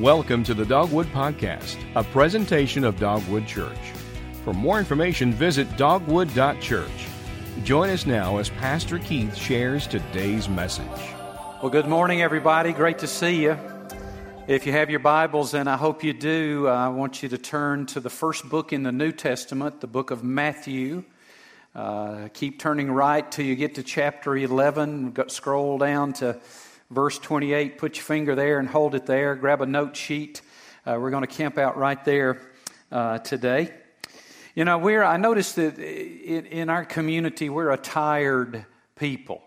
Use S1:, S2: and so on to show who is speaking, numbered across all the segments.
S1: Welcome to the Dogwood Podcast, a presentation of Dogwood Church. For more information, visit dogwood.church. Join us now as Pastor Keith shares today's message.
S2: Well, good morning, everybody. Great to see you. If you have your Bibles, and I hope you do, I want you to turn to the first book in the New Testament, the book of Matthew. Uh, keep turning right till you get to chapter 11. Scroll down to verse 28. Put your finger there and hold it there. Grab a note sheet. Uh, we're going to camp out right there uh, today. You know, we're, I noticed that in, in our community, we're a tired people.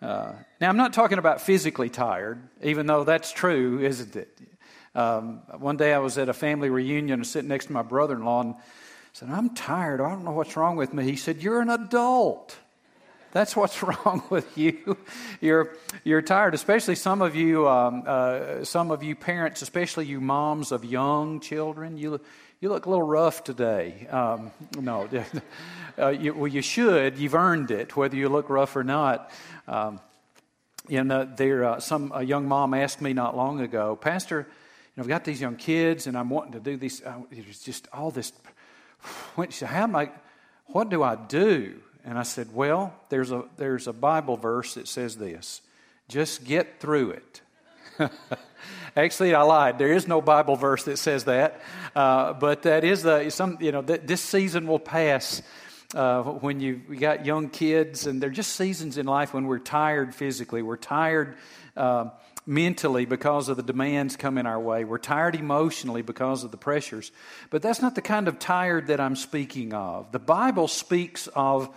S2: Uh, now, I'm not talking about physically tired, even though that's true, isn't it? Um, one day I was at a family reunion and sitting next to my brother in law and said, I'm tired. I don't know what's wrong with me. He said, You're an adult. That's what's wrong with you. You're, you're tired, especially some of you, um, uh, some of you parents, especially you moms of young children. You, you look a little rough today. Um, no, uh, you, well, you should. You've earned it, whether you look rough or not. Um, you know, there, uh, some a young mom asked me not long ago, Pastor, you know, I've got these young kids, and I'm wanting to do these. Uh, it's just all this. What, how am I? What do I do? And I said, Well, there's a, there's a Bible verse that says this just get through it. Actually, I lied. There is no Bible verse that says that. Uh, but that is the, some, you know, th- this season will pass. Uh, when you got young kids, and they're just seasons in life when we're tired physically, we're tired uh, mentally because of the demands coming our way, we're tired emotionally because of the pressures. But that's not the kind of tired that I'm speaking of. The Bible speaks of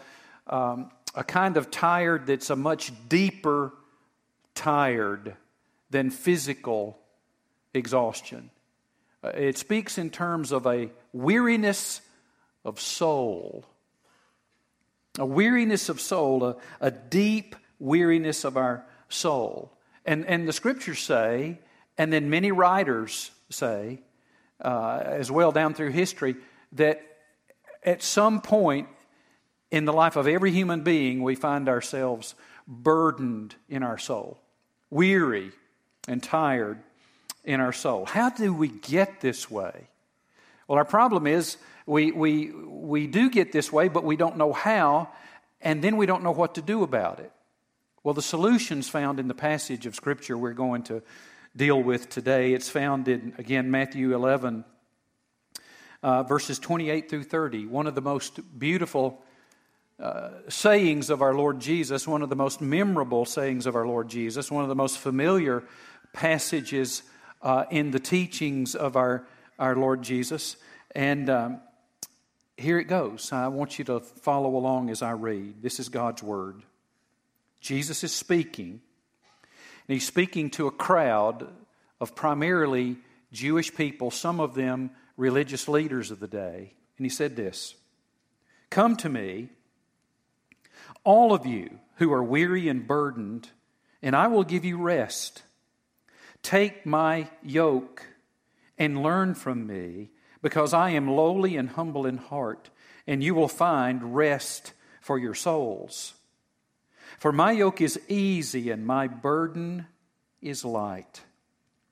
S2: um, a kind of tired that's a much deeper tired than physical exhaustion. Uh, it speaks in terms of a weariness of soul. A weariness of soul, a, a deep weariness of our soul. And, and the scriptures say, and then many writers say, uh, as well down through history, that at some point in the life of every human being, we find ourselves burdened in our soul, weary and tired in our soul. How do we get this way? Well, our problem is we, we, we do get this way, but we don't know how, and then we don't know what to do about it. Well, the solution's found in the passage of Scripture we're going to deal with today. It's found in, again, Matthew 11, uh, verses 28 through 30. One of the most beautiful uh, sayings of our Lord Jesus, one of the most memorable sayings of our Lord Jesus, one of the most familiar passages uh, in the teachings of our, our Lord Jesus. And um, here it goes. I want you to follow along as I read. This is God's Word. Jesus is speaking, and he's speaking to a crowd of primarily Jewish people, some of them religious leaders of the day. And he said this Come to me all of you who are weary and burdened, and I will give you rest. Take my yoke and learn from me, because I am lowly and humble in heart, and you will find rest for your souls. For my yoke is easy and my burden is light.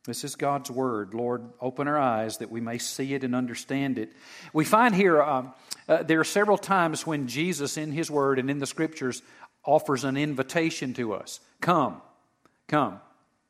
S2: This is God's word. Lord, open our eyes that we may see it and understand it. We find here um, uh, there are several times when Jesus, in his word and in the scriptures, offers an invitation to us Come, come.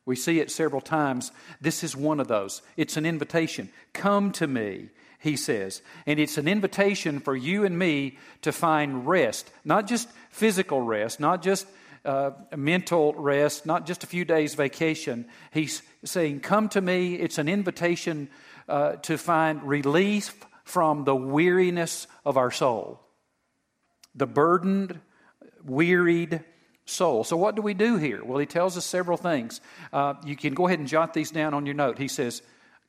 S2: We see it several times. This is one of those. It's an invitation. Come to me, he says. And it's an invitation for you and me to find rest, not just physical rest, not just uh, mental rest, not just a few days vacation. He's saying, Come to me. It's an invitation uh, to find relief from the weariness of our soul, the burdened, wearied soul. So, what do we do here? Well, he tells us several things. Uh, you can go ahead and jot these down on your note. He says,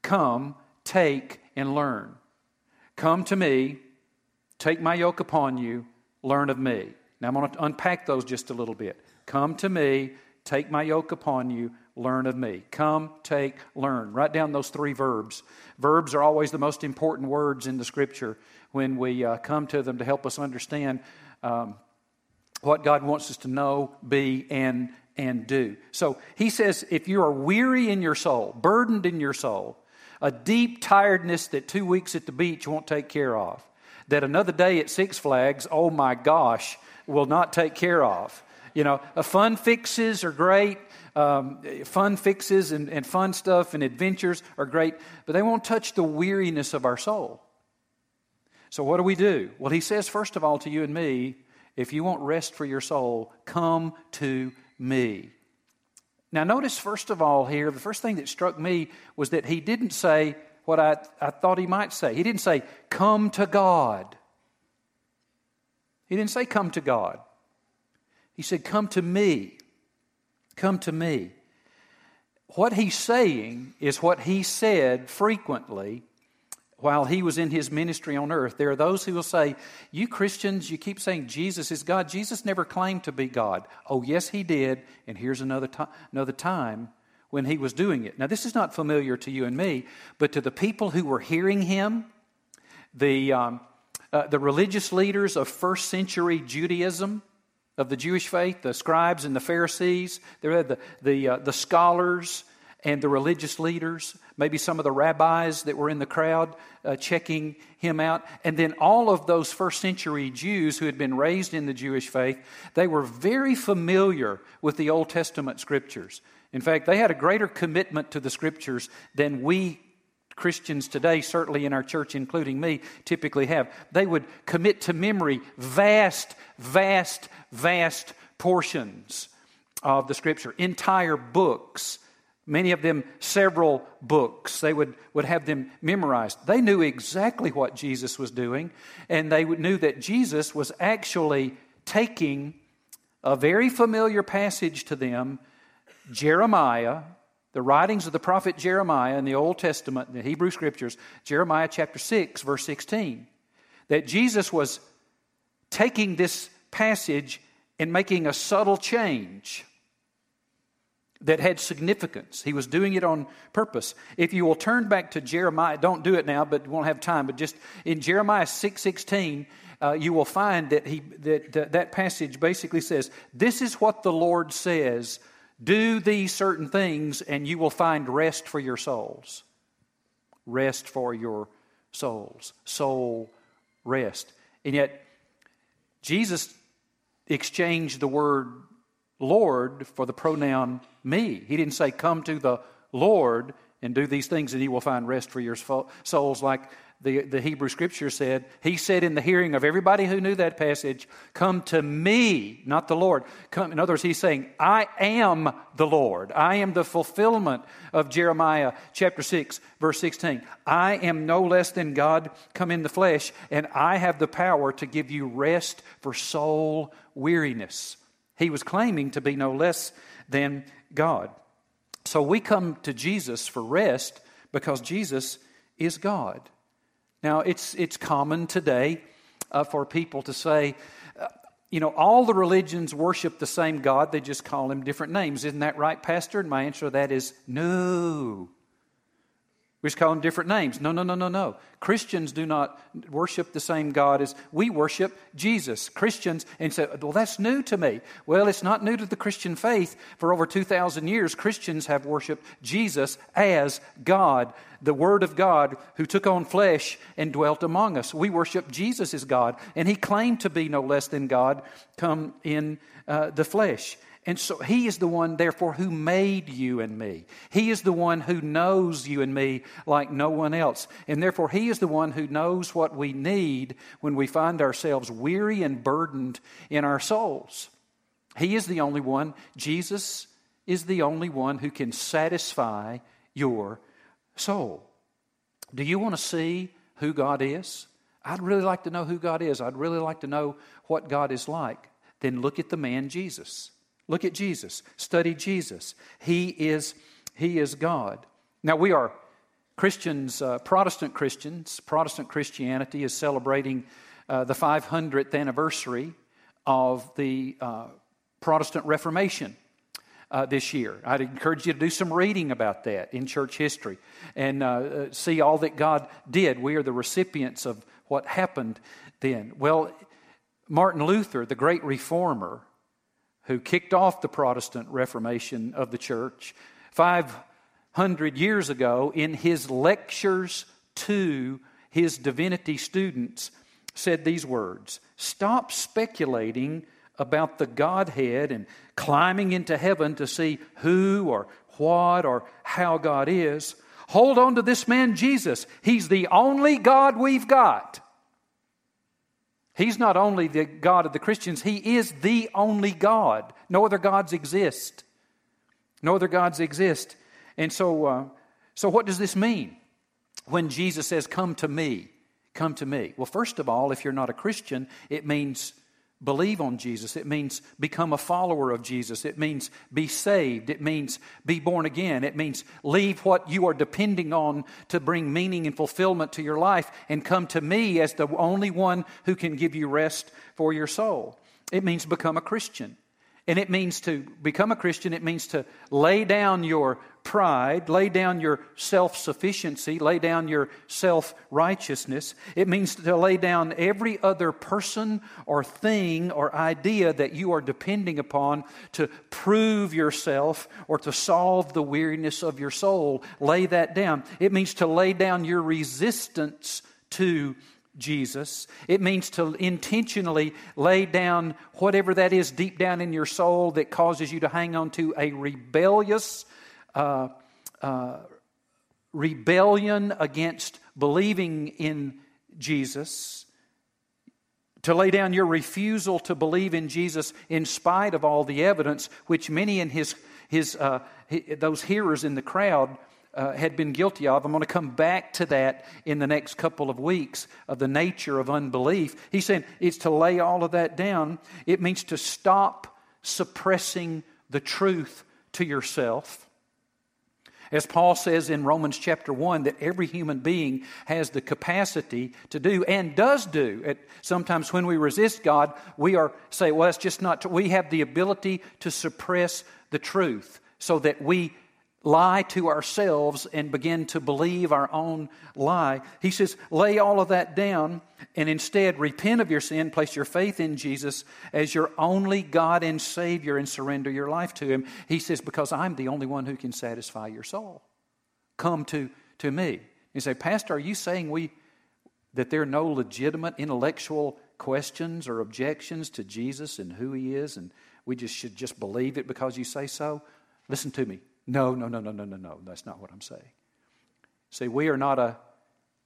S2: Come, take, and learn. Come to me, take my yoke upon you, learn of me. Now, I'm going to unpack those just a little bit. Come to me, take my yoke upon you, learn of me. Come, take, learn. Write down those three verbs. Verbs are always the most important words in the scripture when we uh, come to them to help us understand um, what God wants us to know, be, and and do. So he says, if you are weary in your soul, burdened in your soul, a deep tiredness that two weeks at the beach won't take care of, that another day at Six Flags, oh my gosh, will not take care of. You know, fun fixes are great. Um, fun fixes and, and fun stuff and adventures are great, but they won't touch the weariness of our soul. So, what do we do? Well, he says, first of all, to you and me, if you want rest for your soul, come to me. Now, notice, first of all, here, the first thing that struck me was that he didn't say what I, I thought he might say. He didn't say, come to God. He didn't say, come to God. He said, come to me. Come to me. What he's saying is what he said frequently while he was in his ministry on earth. There are those who will say, You Christians, you keep saying Jesus is God. Jesus never claimed to be God. Oh, yes, he did. And here's another, another time when he was doing it. Now, this is not familiar to you and me, but to the people who were hearing him, the, um, uh, the religious leaders of first century Judaism, of the Jewish faith, the scribes and the Pharisees, the, the, uh, the scholars and the religious leaders, maybe some of the rabbis that were in the crowd uh, checking him out. And then all of those first century Jews who had been raised in the Jewish faith, they were very familiar with the Old Testament scriptures. In fact, they had a greater commitment to the scriptures than we Christians today, certainly in our church, including me, typically have. They would commit to memory vast, vast, vast portions of the Scripture, entire books, many of them several books. They would, would have them memorized. They knew exactly what Jesus was doing, and they knew that Jesus was actually taking a very familiar passage to them, Jeremiah the writings of the prophet Jeremiah in the Old Testament, the Hebrew Scriptures, Jeremiah chapter 6, verse 16, that Jesus was taking this passage and making a subtle change that had significance. He was doing it on purpose. If you will turn back to Jeremiah, don't do it now, but won't have time, but just in Jeremiah 6:16, uh, you will find that he that that passage basically says, "This is what the Lord says do these certain things, and you will find rest for your souls. Rest for your souls. Soul rest. And yet, Jesus exchanged the word Lord for the pronoun me. He didn't say, Come to the Lord and do these things, and you will find rest for your souls, like the, the Hebrew scripture said, he said in the hearing of everybody who knew that passage, Come to me, not the Lord. Come, in other words, he's saying, I am the Lord. I am the fulfillment of Jeremiah chapter 6, verse 16. I am no less than God come in the flesh, and I have the power to give you rest for soul weariness. He was claiming to be no less than God. So we come to Jesus for rest because Jesus is God. Now, it's, it's common today uh, for people to say, uh, you know, all the religions worship the same God, they just call him different names. Isn't that right, Pastor? And my answer to that is no. We just call them different names. No, no, no, no, no. Christians do not worship the same God as we worship Jesus. Christians, and say, well, that's new to me. Well, it's not new to the Christian faith. For over 2,000 years, Christians have worshiped Jesus as God, the Word of God who took on flesh and dwelt among us. We worship Jesus as God, and He claimed to be no less than God come in uh, the flesh. And so he is the one, therefore, who made you and me. He is the one who knows you and me like no one else. And therefore, he is the one who knows what we need when we find ourselves weary and burdened in our souls. He is the only one, Jesus is the only one who can satisfy your soul. Do you want to see who God is? I'd really like to know who God is. I'd really like to know what God is like. Then look at the man Jesus. Look at Jesus. Study Jesus. He is, he is God. Now, we are Christians, uh, Protestant Christians. Protestant Christianity is celebrating uh, the 500th anniversary of the uh, Protestant Reformation. Uh, this year. I'd encourage you to do some reading about that in church history and uh, uh, see all that God did. We are the recipients of what happened then. Well, Martin Luther, the great reformer, who kicked off the Protestant Reformation of the church 500 years ago, in his lectures to his divinity students, said these words Stop speculating about the Godhead and climbing into heaven to see who or what or how God is. Hold on to this man, Jesus. He's the only God we've got. He's not only the God of the Christians, He is the only God. No other gods exist. No other gods exist. And so, uh, so what does this mean when Jesus says, Come to me? Come to me. Well, first of all, if you're not a Christian, it means believe on Jesus. It means become a follower of Jesus. It means be saved. It means be born again. It means leave what you are depending on to bring meaning and fulfillment to your life and come to me as the only one who can give you rest for your soul. It means become a Christian. And it means to become a Christian, it means to lay down your pride, lay down your self sufficiency, lay down your self righteousness. It means to lay down every other person or thing or idea that you are depending upon to prove yourself or to solve the weariness of your soul. Lay that down. It means to lay down your resistance to Jesus. It means to intentionally lay down whatever that is deep down in your soul that causes you to hang on to a rebellious uh, uh, rebellion against believing in Jesus. To lay down your refusal to believe in Jesus in spite of all the evidence, which many in his, his, uh, those hearers in the crowd uh, had been guilty of. I'm going to come back to that in the next couple of weeks of the nature of unbelief. He's saying it's to lay all of that down. It means to stop suppressing the truth to yourself. As Paul says in Romans chapter 1, that every human being has the capacity to do and does do. It, sometimes when we resist God, we are say, well, it's just not, we have the ability to suppress the truth so that we lie to ourselves and begin to believe our own lie. He says, lay all of that down and instead repent of your sin, place your faith in Jesus as your only God and Savior, and surrender your life to Him. He says, because I'm the only one who can satisfy your soul. Come to, to me. You say, Pastor, are you saying we that there are no legitimate intellectual questions or objections to Jesus and who He is, and we just should just believe it because you say so? Listen to me. No, no, no, no, no, no, no. That's not what I'm saying. See, we are not a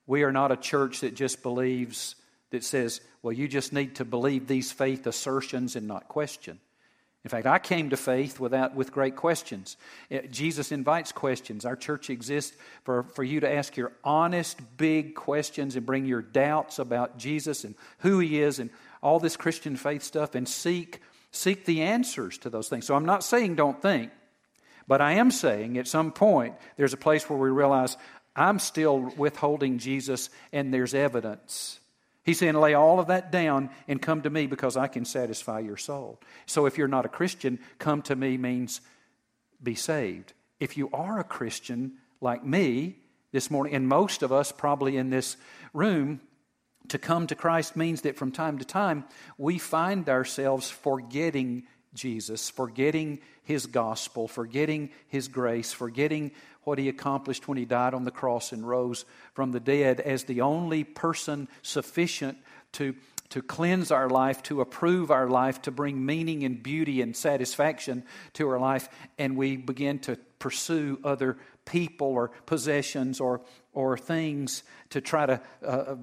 S2: we are not a church that just believes that says, well, you just need to believe these faith assertions and not question. In fact, I came to faith without, with great questions. Uh, Jesus invites questions. Our church exists for, for you to ask your honest, big questions and bring your doubts about Jesus and who he is and all this Christian faith stuff and seek, seek the answers to those things. So I'm not saying don't think. But I am saying at some point, there's a place where we realize I'm still withholding Jesus and there's evidence. He's saying, lay all of that down and come to me because I can satisfy your soul. So if you're not a Christian, come to me means be saved. If you are a Christian like me this morning, and most of us probably in this room, to come to Christ means that from time to time we find ourselves forgetting Jesus, forgetting his gospel, forgetting his grace, forgetting what he accomplished when he died on the cross and rose from the dead as the only person sufficient to, to cleanse our life, to approve our life, to bring meaning and beauty and satisfaction to our life, and we begin to pursue other people or possessions or, or things to try to uh,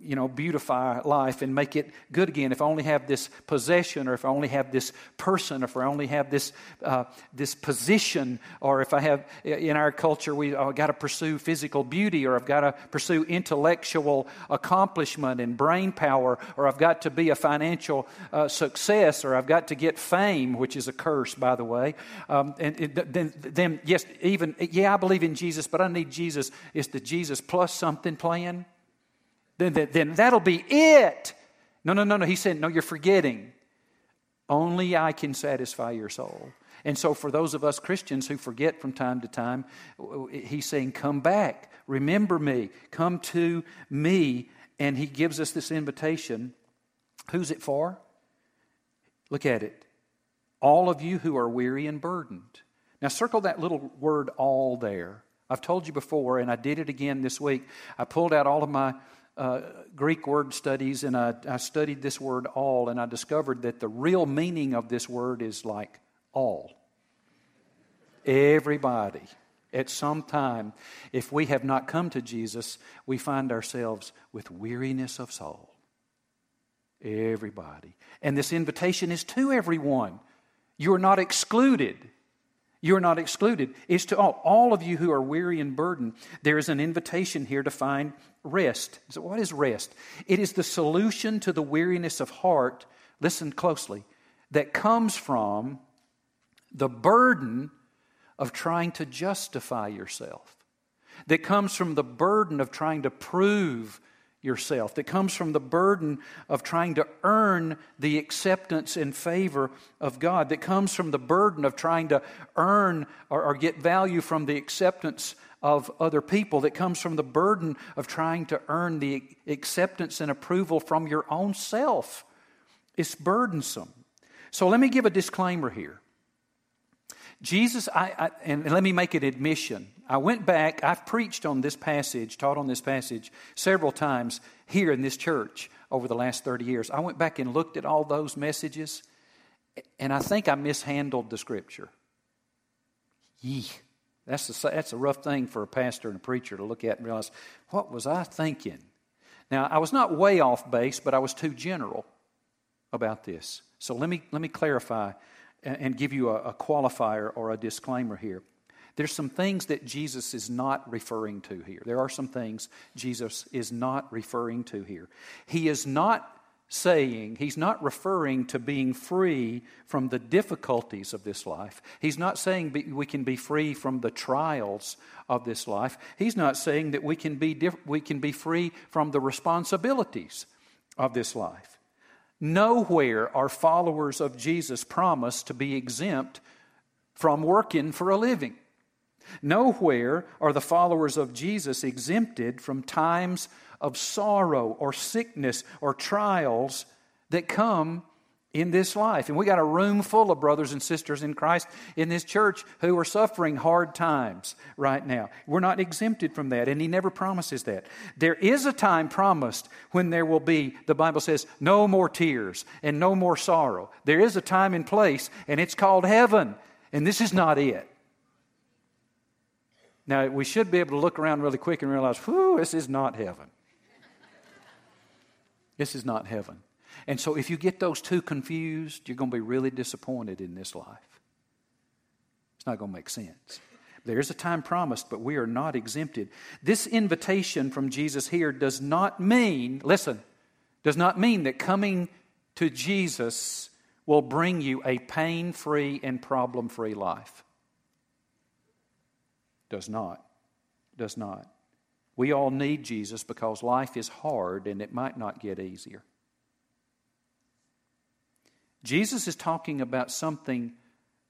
S2: you know, beautify life and make it good again. If I only have this possession, or if I only have this person, or if I only have this uh, this position, or if I have in our culture we oh, got to pursue physical beauty, or I've got to pursue intellectual accomplishment and brain power, or I've got to be a financial uh, success, or I've got to get fame, which is a curse, by the way. Um, and it, then, then, yes, even yeah, I believe in Jesus, but I need Jesus. Is the Jesus plus something plan? Then, then, then that'll be it. No, no, no, no. He said, No, you're forgetting. Only I can satisfy your soul. And so, for those of us Christians who forget from time to time, he's saying, Come back, remember me, come to me. And he gives us this invitation. Who's it for? Look at it. all of you who are weary and burdened. Now, circle that little word all there. I've told you before, and I did it again this week. I pulled out all of my uh, Greek word studies and I, I studied this word all, and I discovered that the real meaning of this word is like all. Everybody, at some time, if we have not come to Jesus, we find ourselves with weariness of soul. Everybody. And this invitation is to everyone. You are not excluded. You're not excluded. It's to all, all of you who are weary and burdened. There is an invitation here to find rest. So, what is rest? It is the solution to the weariness of heart, listen closely, that comes from the burden of trying to justify yourself, that comes from the burden of trying to prove yourself, that comes from the burden of trying to earn the acceptance and favor of God, that comes from the burden of trying to earn or, or, get value from the acceptance of other people, that comes from the burden of trying to earn the acceptance and approval from your own self. It's burdensome. So let me give a disclaimer here. Jesus, I, I, and let me make an admission. I went back, I've preached on this passage, taught on this passage several times here in this church over the last 30 years. I went back and looked at all those messages, and I think I mishandled the scripture. Yee. That's a, that's a rough thing for a pastor and a preacher to look at and realize, what was I thinking? Now, I was not way off base, but I was too general about this. So let me, let me clarify and give you a, a qualifier or a disclaimer here. There's some things that Jesus is not referring to here. There are some things Jesus is not referring to here. He is not saying, he's not referring to being free from the difficulties of this life. He's not saying we can be free from the trials of this life. He's not saying that we can be, diff- we can be free from the responsibilities of this life. Nowhere are followers of Jesus promised to be exempt from working for a living. Nowhere are the followers of Jesus exempted from times of sorrow or sickness or trials that come in this life. And we got a room full of brothers and sisters in Christ in this church who are suffering hard times right now. We're not exempted from that, and He never promises that. There is a time promised when there will be, the Bible says, no more tears and no more sorrow. There is a time and place, and it's called heaven, and this is not it. Now, we should be able to look around really quick and realize, whew, this is not heaven. This is not heaven. And so, if you get those two confused, you're going to be really disappointed in this life. It's not going to make sense. There's a time promised, but we are not exempted. This invitation from Jesus here does not mean, listen, does not mean that coming to Jesus will bring you a pain free and problem free life. Does not. Does not. We all need Jesus because life is hard and it might not get easier. Jesus is talking about something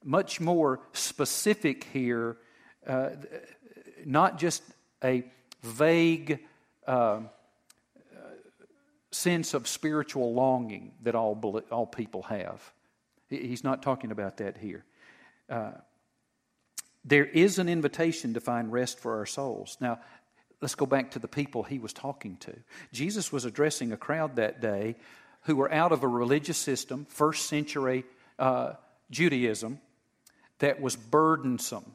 S2: much more specific here, uh, not just a vague uh, sense of spiritual longing that all, all people have. He's not talking about that here. Uh, there is an invitation to find rest for our souls. Now, let's go back to the people he was talking to. Jesus was addressing a crowd that day who were out of a religious system, first century uh, Judaism, that was burdensome.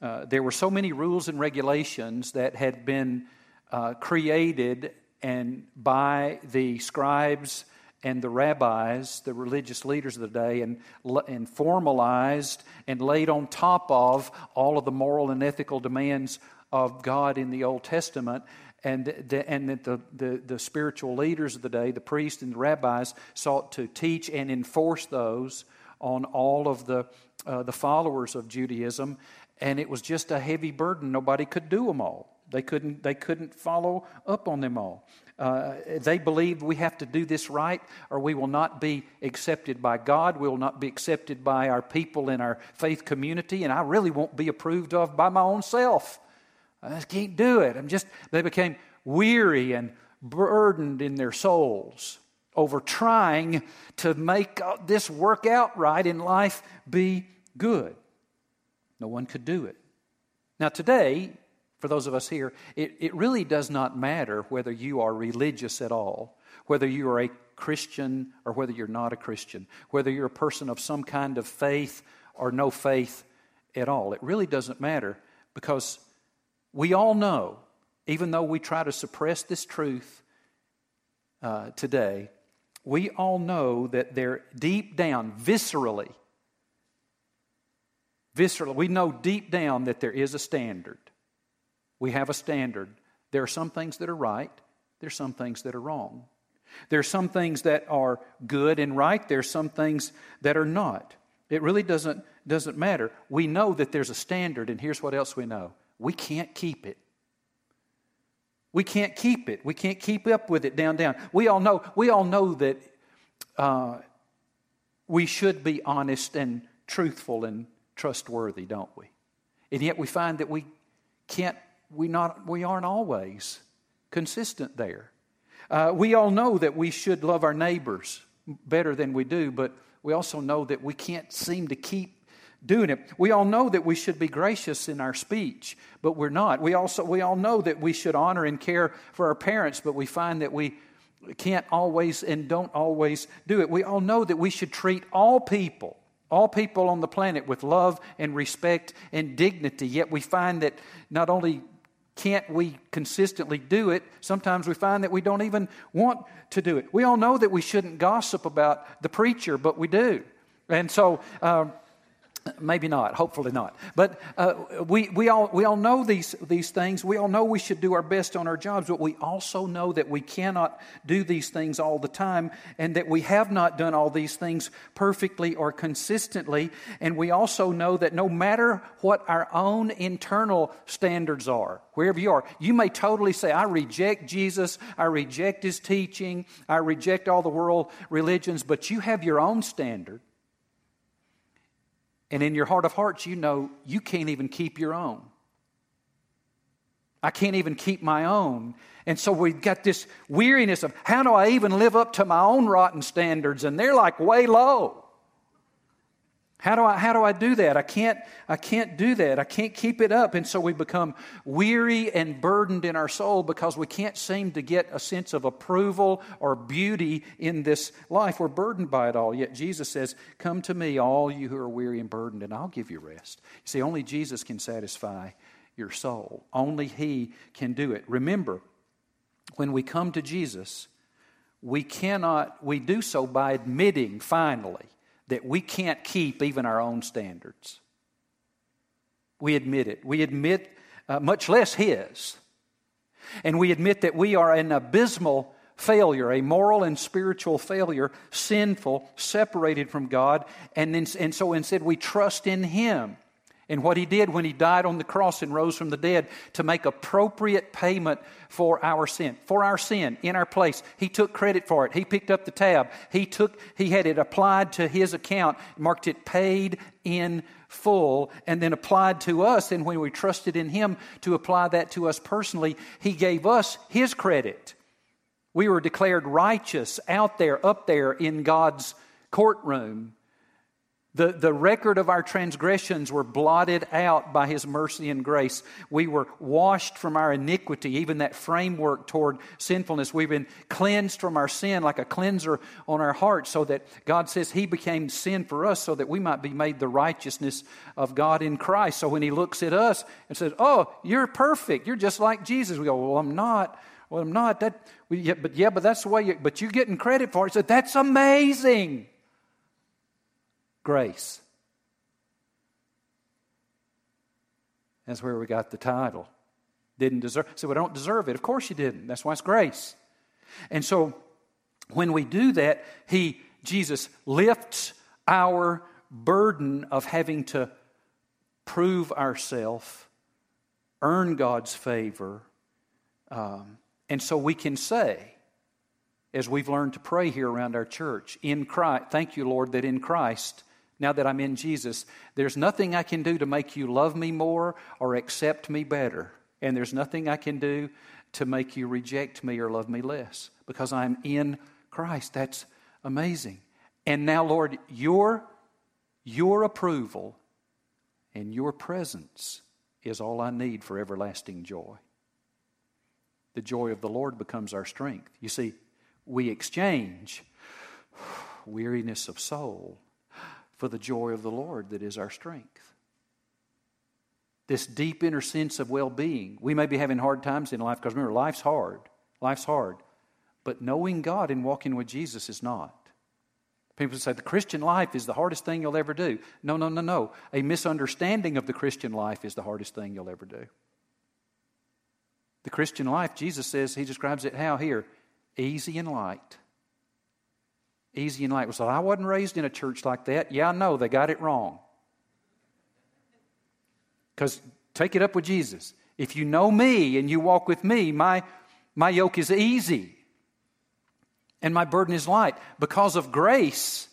S2: Uh, there were so many rules and regulations that had been uh, created and by the scribes and the rabbis, the religious leaders of the day, and, and formalized and laid on top of all of the moral and ethical demands of God in the Old Testament and, the, and that the, the, the, spiritual leaders of the day, the priests and the rabbis, sought to teach and enforce those on all of the, uh, the followers of Judaism. And it was just a heavy burden. Nobody could do them all. They couldn't, they couldn't follow up on them all. Uh, they believed we have to do this right or we will not be accepted by God. We will not be accepted by our people in our faith community, and I really won't be approved of by my own self. I just can't do it. I'm just, they became weary and burdened in their souls. over trying to make this work out right in life be good. No one could do it. Now, today, for those of us here, it, it really does not matter whether you are religious at all, whether you are a Christian or whether you're not a Christian, whether you're a person of some kind of faith or no faith at all. It really doesn't matter because we all know, even though we try to suppress this truth uh, today, we all know that they're deep down, viscerally, viscerally, we know deep down that there is a standard. We have a standard. There are some things that are right, there's some things that are wrong. There are some things that are good and right, there are some things that are not. It really doesn't, doesn't matter. We know that there's a standard, and here's what else we know we can't keep it. We can't keep it. We can't keep up with it down, down. We all know, we all know that uh, we should be honest and truthful and trustworthy, don't we? And yet we find that we can't, we, not, we aren't always consistent there. Uh, we all know that we should love our neighbors better than we do, but we also know that we can't seem to keep doing it. We all know that we should be gracious in our speech, but we're not. We also we all know that we should honor and care for our parents, but we find that we can't always and don't always do it. We all know that we should treat all people, all people on the planet with love and respect and dignity. Yet we find that not only can't we consistently do it, sometimes we find that we don't even want to do it. We all know that we shouldn't gossip about the preacher, but we do. And so, um, Maybe not, hopefully not. But uh, we, we, all, we all know these, these things. We all know we should do our best on our jobs, but we also know that we cannot do these things all the time and that we have not done all these things perfectly or consistently. And we also know that no matter what our own internal standards are, wherever you are, you may totally say, I reject Jesus, I reject his teaching, I reject all the world religions, but you have your own standard. And in your heart of hearts, you know you can't even keep your own. I can't even keep my own. And so we've got this weariness of how do I even live up to my own rotten standards? And they're like way low. How do I how do I do that? I can't I can't do that. I can't keep it up. And so we become weary and burdened in our soul because we can't seem to get a sense of approval or beauty in this life. We're burdened by it all. Yet Jesus says, "Come to me, all you who are weary and burdened, and I'll give you rest." You see, only Jesus can satisfy your soul. Only he can do it. Remember, when we come to Jesus, we cannot we do so by admitting finally that we can't keep even our own standards. We admit it. We admit, uh, much less His. And we admit that we are an abysmal failure, a moral and spiritual failure, sinful, separated from God. And, then, and so instead we trust in Him and what he did when he died on the cross and rose from the dead to make appropriate payment for our sin. For our sin in our place. He took credit for it. He picked up the tab. He took he had it applied to his account marked it paid in full and then applied to us. And when we trusted in him to apply that to us personally he gave us his credit. We were declared righteous out there up there in god's courtroom the, the record of our transgressions were blotted out by His mercy and grace. We were washed from our iniquity, even that framework toward sinfulness. We've been cleansed from our sin like a cleanser on our heart, so that God says He became sin for us so that we might be made the righteousness of God in Christ. So when He looks at us and says, Oh, you're perfect, you're just like Jesus, we go, Well, I'm not. Well, I'm not. That, yeah, but yeah, but that's the way you, but you're getting credit for it. So that's amazing grace. That's where we got the title. Didn't deserve. So we don't deserve it. Of course you didn't. That's why it's grace. And so when we do that, He, Jesus, lifts our burden of having to prove ourselves, earn God's favor, um, and so we can say, as we've learned to pray here around our church, in Christ, thank you, Lord, that in Christ now that I'm in Jesus, there's nothing I can do to make you love me more or accept me better. And there's nothing I can do to make you reject me or love me less because I'm in Christ. That's amazing. And now, Lord, your, your approval and your presence is all I need for everlasting joy. The joy of the Lord becomes our strength. You see, we exchange weariness of soul for the joy of the Lord that is our strength. This deep inner sense of well being. We may be having hard times in life because remember, life's hard. Life's hard. But knowing God and walking with Jesus is not. People say the Christian life is the hardest thing you'll ever do. No, no, no, no. A misunderstanding of the Christian life is the hardest thing you'll ever do. The Christian life, Jesus says, he describes it how here? Easy and light. Easy and light. So I wasn't raised in a church like that. Yeah, I know, they got it wrong. Because take it up with Jesus. If you know me and you walk with me, my, my yoke is easy and my burden is light. Because of grace,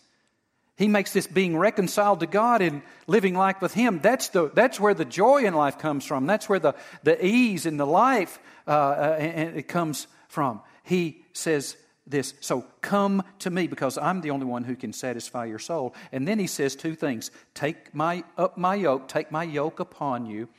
S2: he makes this being reconciled to God and living life with Him. That's, the, that's where the joy in life comes from. That's where the, the ease in the life uh, uh, it comes from. He says this, so come to me because I'm the only one who can satisfy your soul. And then he says two things take my, up my yoke, take my yoke upon you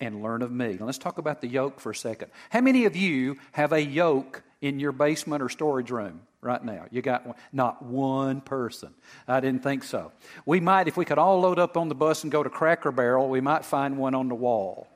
S2: and learn of me. Now let's talk about the yoke for a second. How many of you have a yoke in your basement or storage room? right now. You got one, not one person. I didn't think so. We might, if we could all load up on the bus and go to Cracker Barrel, we might find one on the wall.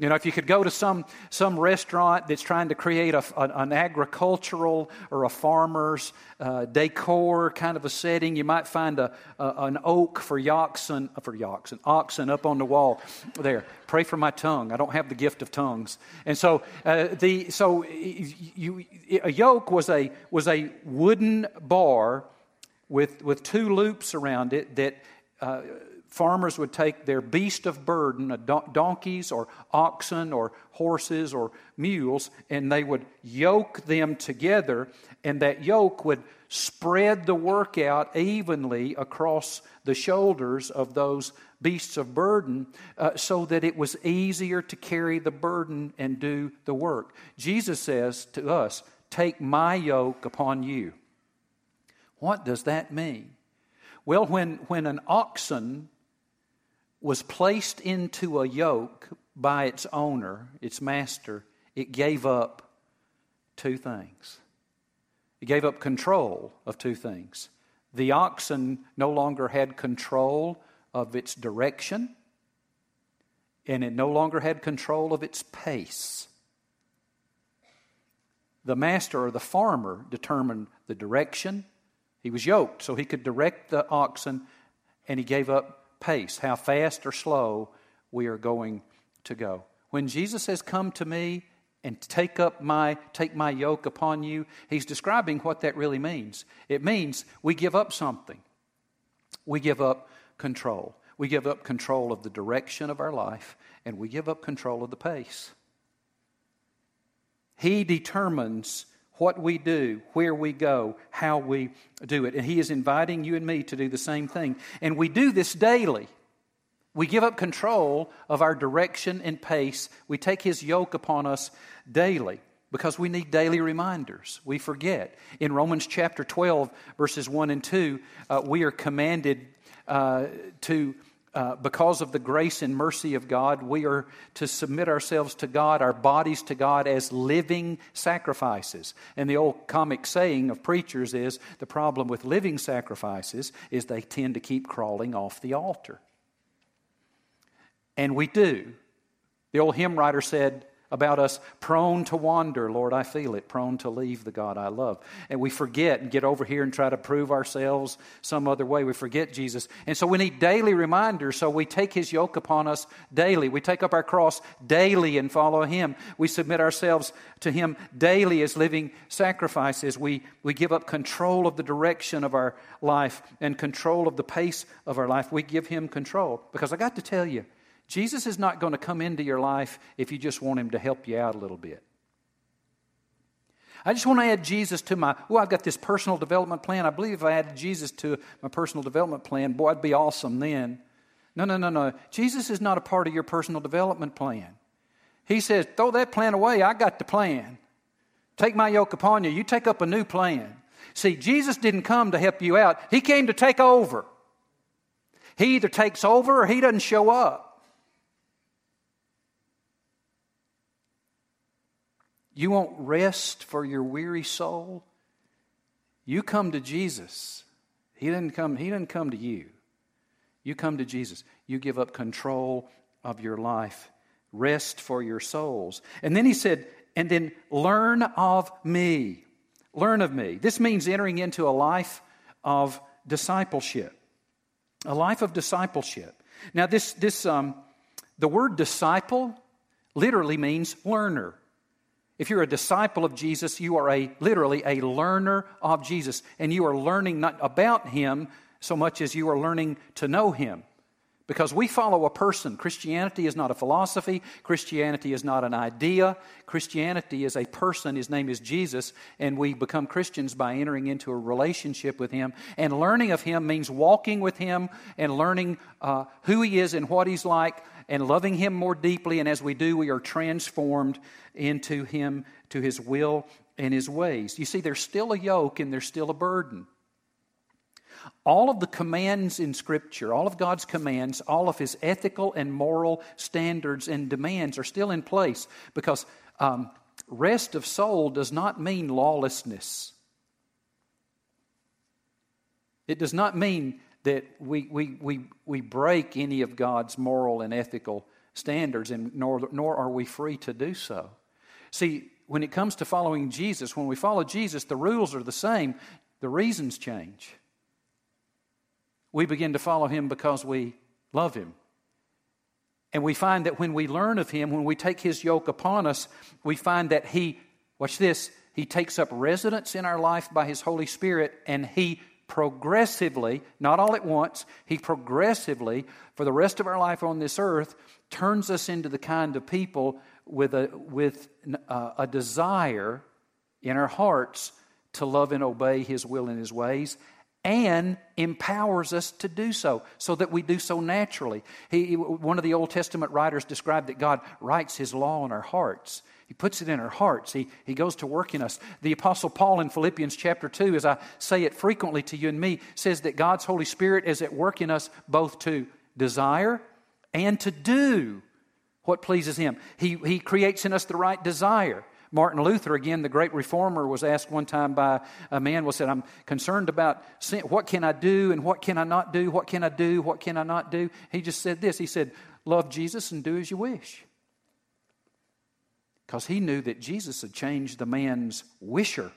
S2: You know, if you could go to some, some restaurant that's trying to create a, an agricultural or a farmer's uh, decor kind of a setting, you might find a, a, an oak for oxen, for oxen, oxen up on the wall there. Pray for my tongue. I don't have the gift of tongues. And so, uh, the, so you, a yoke was a, was a wooden bar with, with two loops around it that uh, farmers would take their beast of burden, donkeys or oxen or horses or mules, and they would yoke them together, and that yoke would spread the work out evenly across the shoulders of those beasts of burden uh, so that it was easier to carry the burden and do the work. Jesus says to us, Take my yoke upon you. What does that mean? Well, when, when an oxen was placed into a yoke by its owner, its master, it gave up two things. It gave up control of two things. The oxen no longer had control of its direction, and it no longer had control of its pace. The master or the farmer determined the direction. He was yoked, so he could direct the oxen, and he gave up pace, how fast or slow we are going to go. When Jesus says, Come to me and take up my take my yoke upon you, he's describing what that really means. It means we give up something. We give up control. We give up control of the direction of our life, and we give up control of the pace. He determines what we do, where we go, how we do it. And He is inviting you and me to do the same thing. And we do this daily. We give up control of our direction and pace. We take His yoke upon us daily because we need daily reminders. We forget. In Romans chapter 12, verses 1 and 2, uh, we are commanded uh, to uh, because of the grace and mercy of God, we are to submit ourselves to God, our bodies to God, as living sacrifices. And the old comic saying of preachers is the problem with living sacrifices is they tend to keep crawling off the altar. And we do. The old hymn writer said, about us prone to wander. Lord, I feel it, prone to leave the God I love. And we forget and get over here and try to prove ourselves some other way. We forget Jesus. And so we need daily reminders. So we take his yoke upon us daily. We take up our cross daily and follow him. We submit ourselves to him daily as living sacrifices. We, we give up control of the direction of our life and control of the pace of our life. We give him control. Because I got to tell you, Jesus is not going to come into your life if you just want him to help you out a little bit. I just want to add Jesus to my, oh, I've got this personal development plan. I believe if I added Jesus to my personal development plan, boy, I'd be awesome then. No, no, no, no. Jesus is not a part of your personal development plan. He says, throw that plan away. I got the plan. Take my yoke upon you. You take up a new plan. See, Jesus didn't come to help you out, He came to take over. He either takes over or He doesn't show up. You want rest for your weary soul? You come to Jesus. He didn't come, he didn't come to you. You come to Jesus. You give up control of your life. Rest for your souls. And then he said, and then learn of me. Learn of me. This means entering into a life of discipleship. A life of discipleship. Now, this, this um, the word disciple literally means learner. If you're a disciple of Jesus, you are a literally a learner of Jesus, and you are learning not about him so much as you are learning to know him. Because we follow a person. Christianity is not a philosophy. Christianity is not an idea. Christianity is a person. His name is Jesus. And we become Christians by entering into a relationship with Him. And learning of Him means walking with Him and learning uh, who He is and what He's like and loving Him more deeply. And as we do, we are transformed into Him, to His will and His ways. You see, there's still a yoke and there's still a burden. All of the commands in Scripture, all of God's commands, all of His ethical and moral standards and demands are still in place because um, rest of soul does not mean lawlessness. It does not mean that we, we, we, we break any of God's moral and ethical standards, and nor, nor are we free to do so. See, when it comes to following Jesus, when we follow Jesus, the rules are the same, the reasons change. We begin to follow him because we love him. And we find that when we learn of him, when we take his yoke upon us, we find that he, watch this, he takes up residence in our life by his Holy Spirit and he progressively, not all at once, He progressively, for the rest of our life on this earth, turns us into the kind of people with a, with a, uh, a desire in our hearts to love and obey His will and His ways, and empowers us to do so, so that we do so naturally. He, one of the Old Testament writers described that God writes His law in our hearts. He puts it in our hearts. He, he goes to work in us. The Apostle Paul in Philippians chapter 2, as I say it frequently to you and me, says that God's Holy Spirit is at work in us both to desire and to do what pleases Him. He, he creates in us the right desire. Martin Luther, again, the great reformer, was asked one time by a man, was said, I'm concerned about sin. What can I do and what can I not do? What can I do? What can I not do? He just said this. He said, Love Jesus and do as you wish because he knew that Jesus had changed the man's wisher.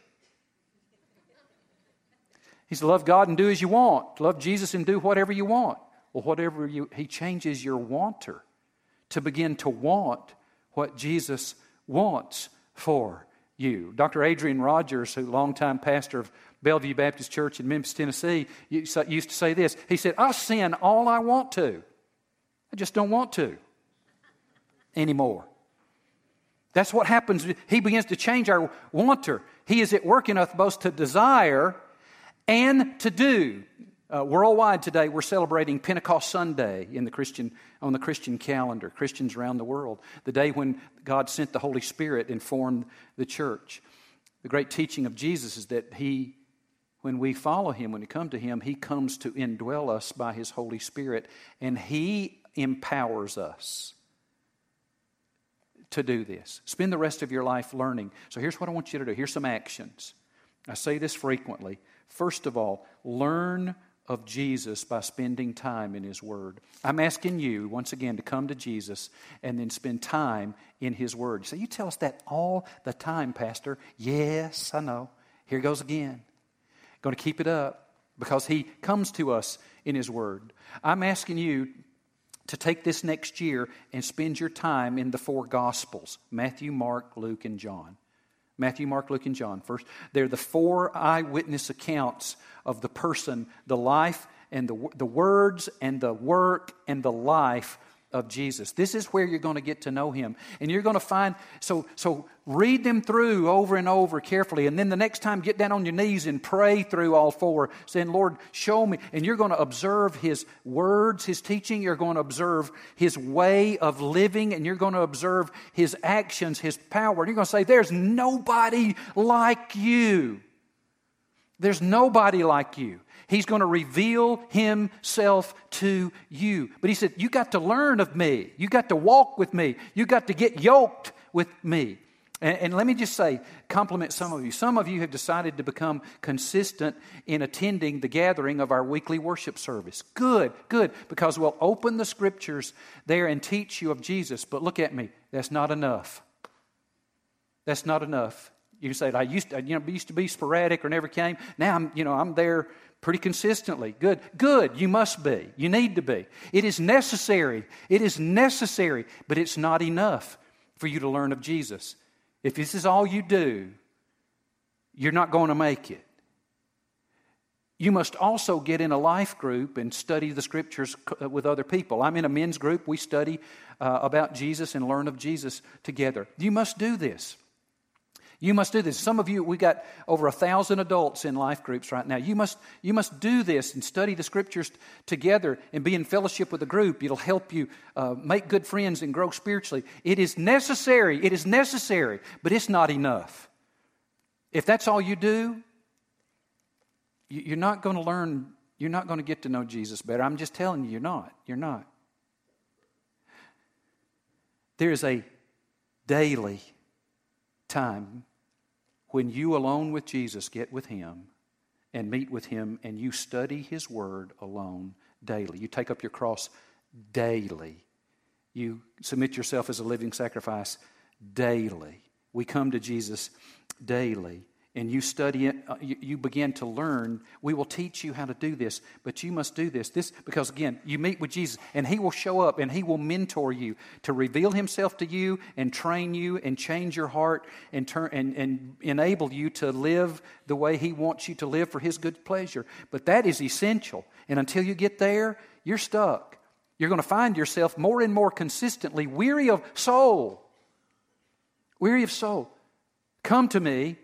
S2: He said, Love God and do as you want. Love Jesus and do whatever you want. Well, whatever you, he changes your wanter to begin to want what Jesus wants for you. Dr. Adrian Rogers, who longtime pastor of Bellevue Baptist Church in Memphis, Tennessee, used to say this. He said, I sin all I want to. I just don't want to anymore. That's what happens. He begins to change our wanter. He is at work in us both to desire and to do. Uh, worldwide today, we're celebrating Pentecost Sunday in the Christian, on the Christian calendar, Christians around the world, the day when God sent the Holy Spirit and formed the church. The great teaching of Jesus is that He, when we follow Him, when we come to Him, He comes to indwell us by His Holy Spirit, and He empowers us to do this. Spend the rest of your life learning. So here's what I want you to do. Here's some actions. I say this frequently. First of all, learn of Jesus by spending time in His Word. I'm asking you, once again, to come to Jesus and then spend time in His Word. Say, You tell us that all the time, Pastor. Yes, I know. Here goes again. Going to keep it up because He comes to us in His Word. I'm asking you to take this next year and spend your time in the four Gospels Matthew, Mark, Luke, and John. Matthew, Mark, Luke, and John. First, they're the four eyewitness accounts of the person, the life, and the, the words, and the work, and the life of Jesus. This is where you're going to get to know him. And you're going to find so so read them through over and over carefully and then the next time get down on your knees and pray through all four saying, "Lord, show me." And you're going to observe his words, his teaching, you're going to observe his way of living and you're going to observe his actions, his power. And you're going to say, "There's nobody like you." There's nobody like you. He's going to reveal himself to you. But he said, You got to learn of me. You got to walk with me. You got to get yoked with me. And, and, let me just say, compliment some of you. Some of you have decided to become consistent in attending the gathering of our weekly worship service. Good, good, because we'll open the scriptures there and teach you of Jesus. But look at me, that's not enough. That's not enough. You say, I used to, you know, used to be sporadic or never came. Now I'm, you know, I'm there pretty consistently. Good. Good. You must be. You need to be. It is necessary. It is necessary, but it's not enough for you to learn of Jesus. If this is all you do, you're not going to make it. You must also get in a life group and study the scriptures uh, with other people. I'm in a men's group. We study uh, about Jesus and learn of Jesus together. You must do this. You must do this. Some of you, we got over a thousand adults in life groups right now. You must, you must do this and study the scriptures together and be in fellowship with a group. It'll help you uh, make good friends and grow spiritually. It is necessary. It is necessary, but it's not enough. If that's all you do, you're not going to learn, you're not going to get to know Jesus better. I'm just telling you, you're not. You're not. There is a daily time when you alone with Jesus get with Him and meet with Him and you study His Word alone daily. You take up your cross daily. You submit yourself as a living sacrifice daily. We come to Jesus daily and you study it, uh, you, you, begin to learn, we will teach you how to do this, but you must do this. This because again, you meet with Jesus and he will show up and he will mentor you to reveal himself to you and train you and change your heart and turn and, and enable you to live the way he wants you to live for his good pleasure. But that is essential. And until you get there, you're stuck. You're going to find yourself more and more consistently weary of soul. Weary of soul. Come to me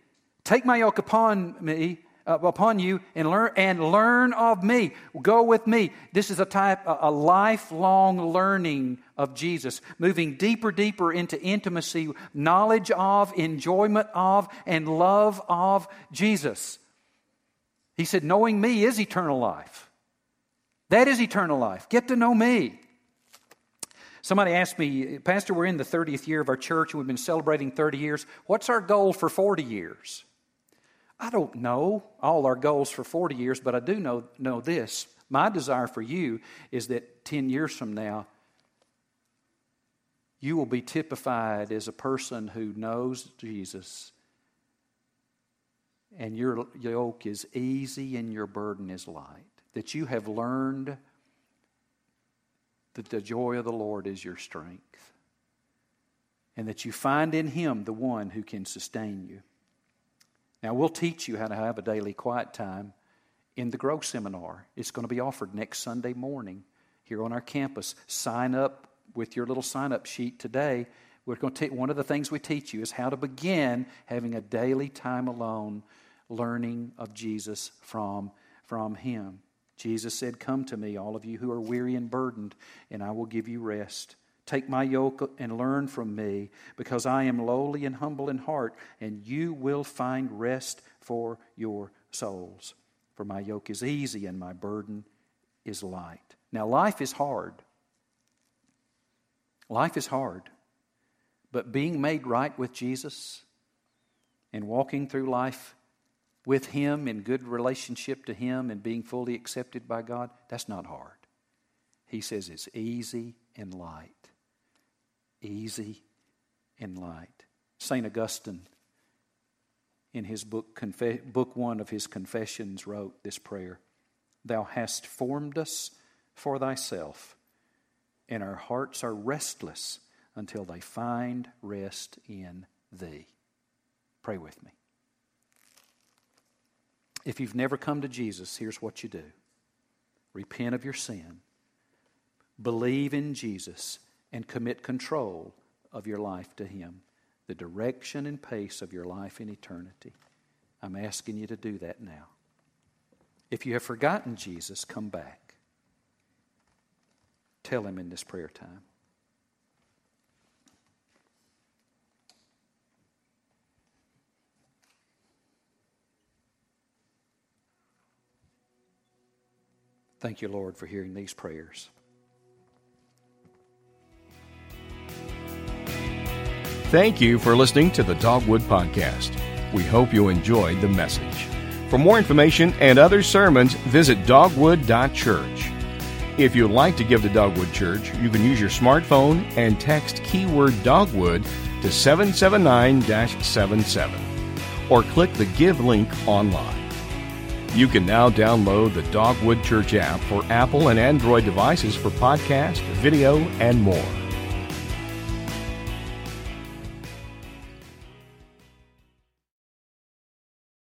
S2: Take my yoke upon me, uh, upon you, and learn and learn of me. Go with me. This is a type, a, lifelong learning of Jesus, moving deeper, deeper into intimacy, knowledge of, enjoyment of, and love of Jesus. He said, "Knowing me is eternal life. That is eternal life. Get to know me." Somebody asked me, Pastor, we're in the 30th year of our church and we've been celebrating 30 years. What's our goal for 40 years? I don't know all our goals for 40 years, but I do know, know this. My desire for you is that 10 years from now, you will be typified as a person who knows Jesus, and your yoke is easy and your burden is light. That you have learned that the joy of the Lord is your strength, and that you find in Him the one who can sustain you. Now, we'll teach you how to have a daily quiet time in the Grow Seminar. It's going to be offered next Sunday morning here on our campus. Sign up with your little sign up sheet today. We're going to one of the things we teach you is how to begin having a daily time alone, learning of Jesus from, from Him. Jesus said, Come to me, all of you who are weary and burdened, and I will give you rest. Take my yoke and learn from me, because I am lowly and humble in heart, and you will find rest for your souls. For my yoke is easy and my burden is light. Now, life is hard. Life is hard. But being made right with Jesus and walking through life with Him in good relationship to Him and being fully accepted by God, that's not hard. He says it's easy and light easy and light. St. Augustine, in his book, book one of his Confessions, wrote this prayer Thou hast formed us for thyself, and our hearts are restless until they find rest in thee. Pray with me. If you've never come to Jesus, here's what you do repent of your sin, believe in Jesus and commit control of your life to Him, the direction and pace of your life in eternity. I'm asking you to do that now. If you have forgotten Jesus, come back. Tell Him in this prayer time. Thank you, Lord, for hearing these prayers.
S1: Thank you for listening to the Dogwood Podcast. We hope you enjoyed the message. For more information and other sermons, visit dogwood.church. If you'd like to give to Dogwood Church, you can use your smartphone and text keyword Dogwood to 779 77 or click the Give link online. You can now download the Dogwood Church app for Apple and Android devices for podcast, video, and more.